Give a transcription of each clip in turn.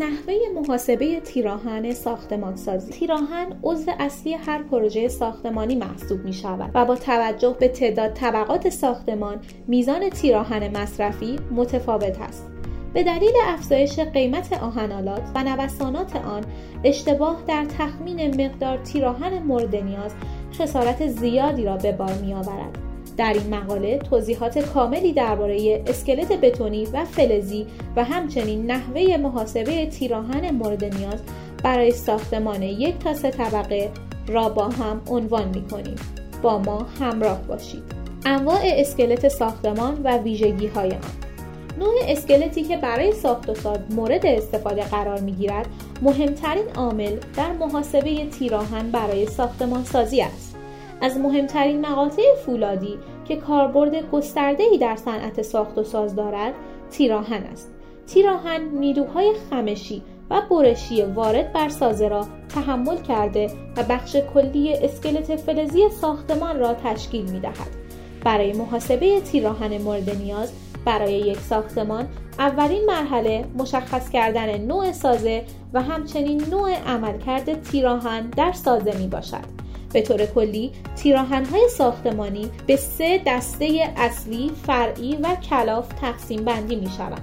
نحوه محاسبه تیراهن ساختمانسازی تیراهن عضو اصلی هر پروژه ساختمانی محسوب می شود و با توجه به تعداد طبقات ساختمان میزان تیراهن مصرفی متفاوت است به دلیل افزایش قیمت آهنالات و نوسانات آن اشتباه در تخمین مقدار تیراهن مورد نیاز خسارت زیادی را به بار می آورد. در این مقاله توضیحات کاملی درباره اسکلت بتونی و فلزی و همچنین نحوه محاسبه تیراهن مورد نیاز برای ساختمان یک تا سه طبقه را با هم عنوان می کنیم. با ما همراه باشید. انواع اسکلت ساختمان و ویژگی های آن نوع اسکلتی که برای ساخت و ساز مورد استفاده قرار می گیرد مهمترین عامل در محاسبه تیراهن برای ساختمان سازی است. از مهمترین مقاطع فولادی که کاربرد گسترده‌ای در صنعت ساخت و ساز دارد تیراهن است تیراهن نیروهای خمشی و برشی وارد بر سازه را تحمل کرده و بخش کلی اسکلت فلزی ساختمان را تشکیل می دهد. برای محاسبه تیراهن مورد نیاز برای یک ساختمان اولین مرحله مشخص کردن نوع سازه و همچنین نوع عملکرد تیراهن در سازه می باشد. به طور کلی های ساختمانی به سه دسته اصلی، فرعی و کلاف تقسیم بندی می شوند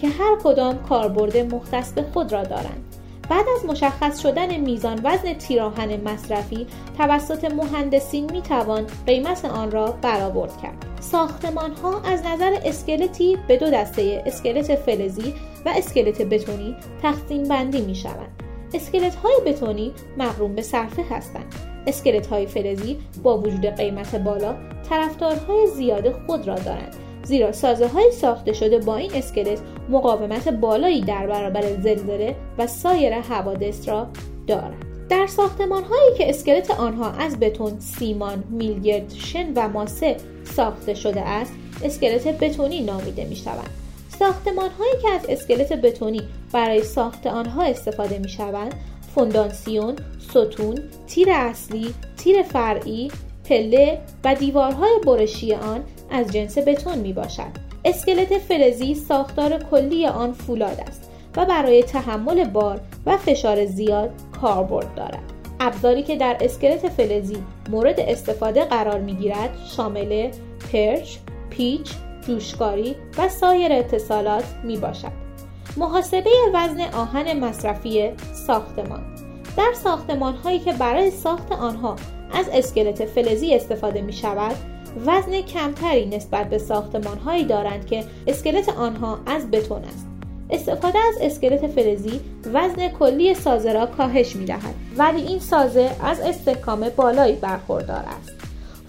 که هر کدام کاربرد مختص به خود را دارند. بعد از مشخص شدن میزان وزن تیراهن مصرفی توسط مهندسین می توان قیمت آن را برآورد کرد. ساختمان ها از نظر اسکلتی به دو دسته اسکلت فلزی و اسکلت بتونی تقسیم بندی می شوند. اسکلت های بتونی مقروم به صرفه هستند اسکلت های فلزی با وجود قیمت بالا طرفدارهای زیاد خود را دارند زیرا سازه های ساخته شده با این اسکلت مقاومت بالایی در برابر زلزله و سایر حوادث را دارند در ساختمان هایی که اسکلت آنها از بتون، سیمان، میلگرد، شن و ماسه ساخته شده است اسکلت بتونی نامیده می شوند ساختمان هایی که از اسکلت بتونی برای ساخت آنها استفاده می شوند فونداسیون، ستون، تیر اصلی، تیر فرعی، پله و دیوارهای برشی آن از جنس بتون می باشد. اسکلت فلزی ساختار کلی آن فولاد است و برای تحمل بار و فشار زیاد کاربرد دارد. ابزاری که در اسکلت فلزی مورد استفاده قرار می گیرد شامل پرچ، پیچ، جوشکاری و سایر اتصالات می باشد. محاسبه وزن آهن مصرفی ساختمان در ساختمان هایی که برای ساخت آنها از اسکلت فلزی استفاده می شود وزن کمتری نسبت به ساختمان هایی دارند که اسکلت آنها از بتون است استفاده از اسکلت فلزی وزن کلی سازه را کاهش می دهد ولی این سازه از استحکام بالایی برخوردار است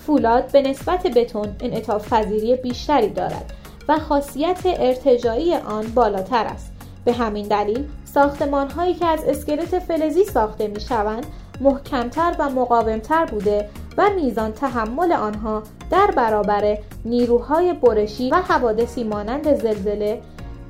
فولاد به نسبت بتون انعطاف پذیری بیشتری دارد و خاصیت ارتجایی آن بالاتر است به همین دلیل ساختمان هایی که از اسکلت فلزی ساخته می شوند محکمتر و مقاومتر بوده و میزان تحمل آنها در برابر نیروهای برشی و حوادثی مانند زلزله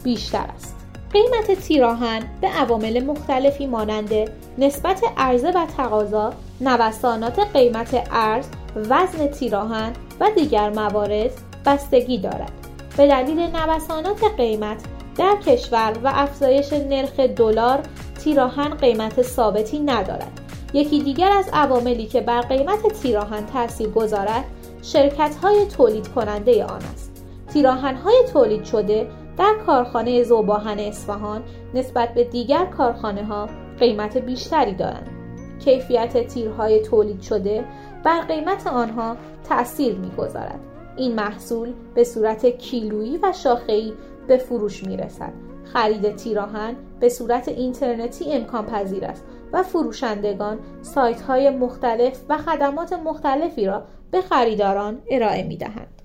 بیشتر است. قیمت تیراهن به عوامل مختلفی مانند نسبت عرضه و تقاضا، نوسانات قیمت ارز، وزن تیراهن و دیگر موارد بستگی دارد. به دلیل نوسانات قیمت در کشور و افزایش نرخ دلار تیراهن قیمت ثابتی ندارد. یکی دیگر از عواملی که بر قیمت تیراهن تاثیر گذارد شرکت های تولید کننده آن است. تیراهن های تولید شده در کارخانه زوباهن اصفهان نسبت به دیگر کارخانه ها قیمت بیشتری دارند. کیفیت تیرهای تولید شده بر قیمت آنها تأثیر می‌گذارد این محصول به صورت کیلویی و شاخه‌ای به فروش می رسد. خرید تیراهن به صورت اینترنتی امکان پذیر است و فروشندگان سایت های مختلف و خدمات مختلفی را به خریداران ارائه می دهند.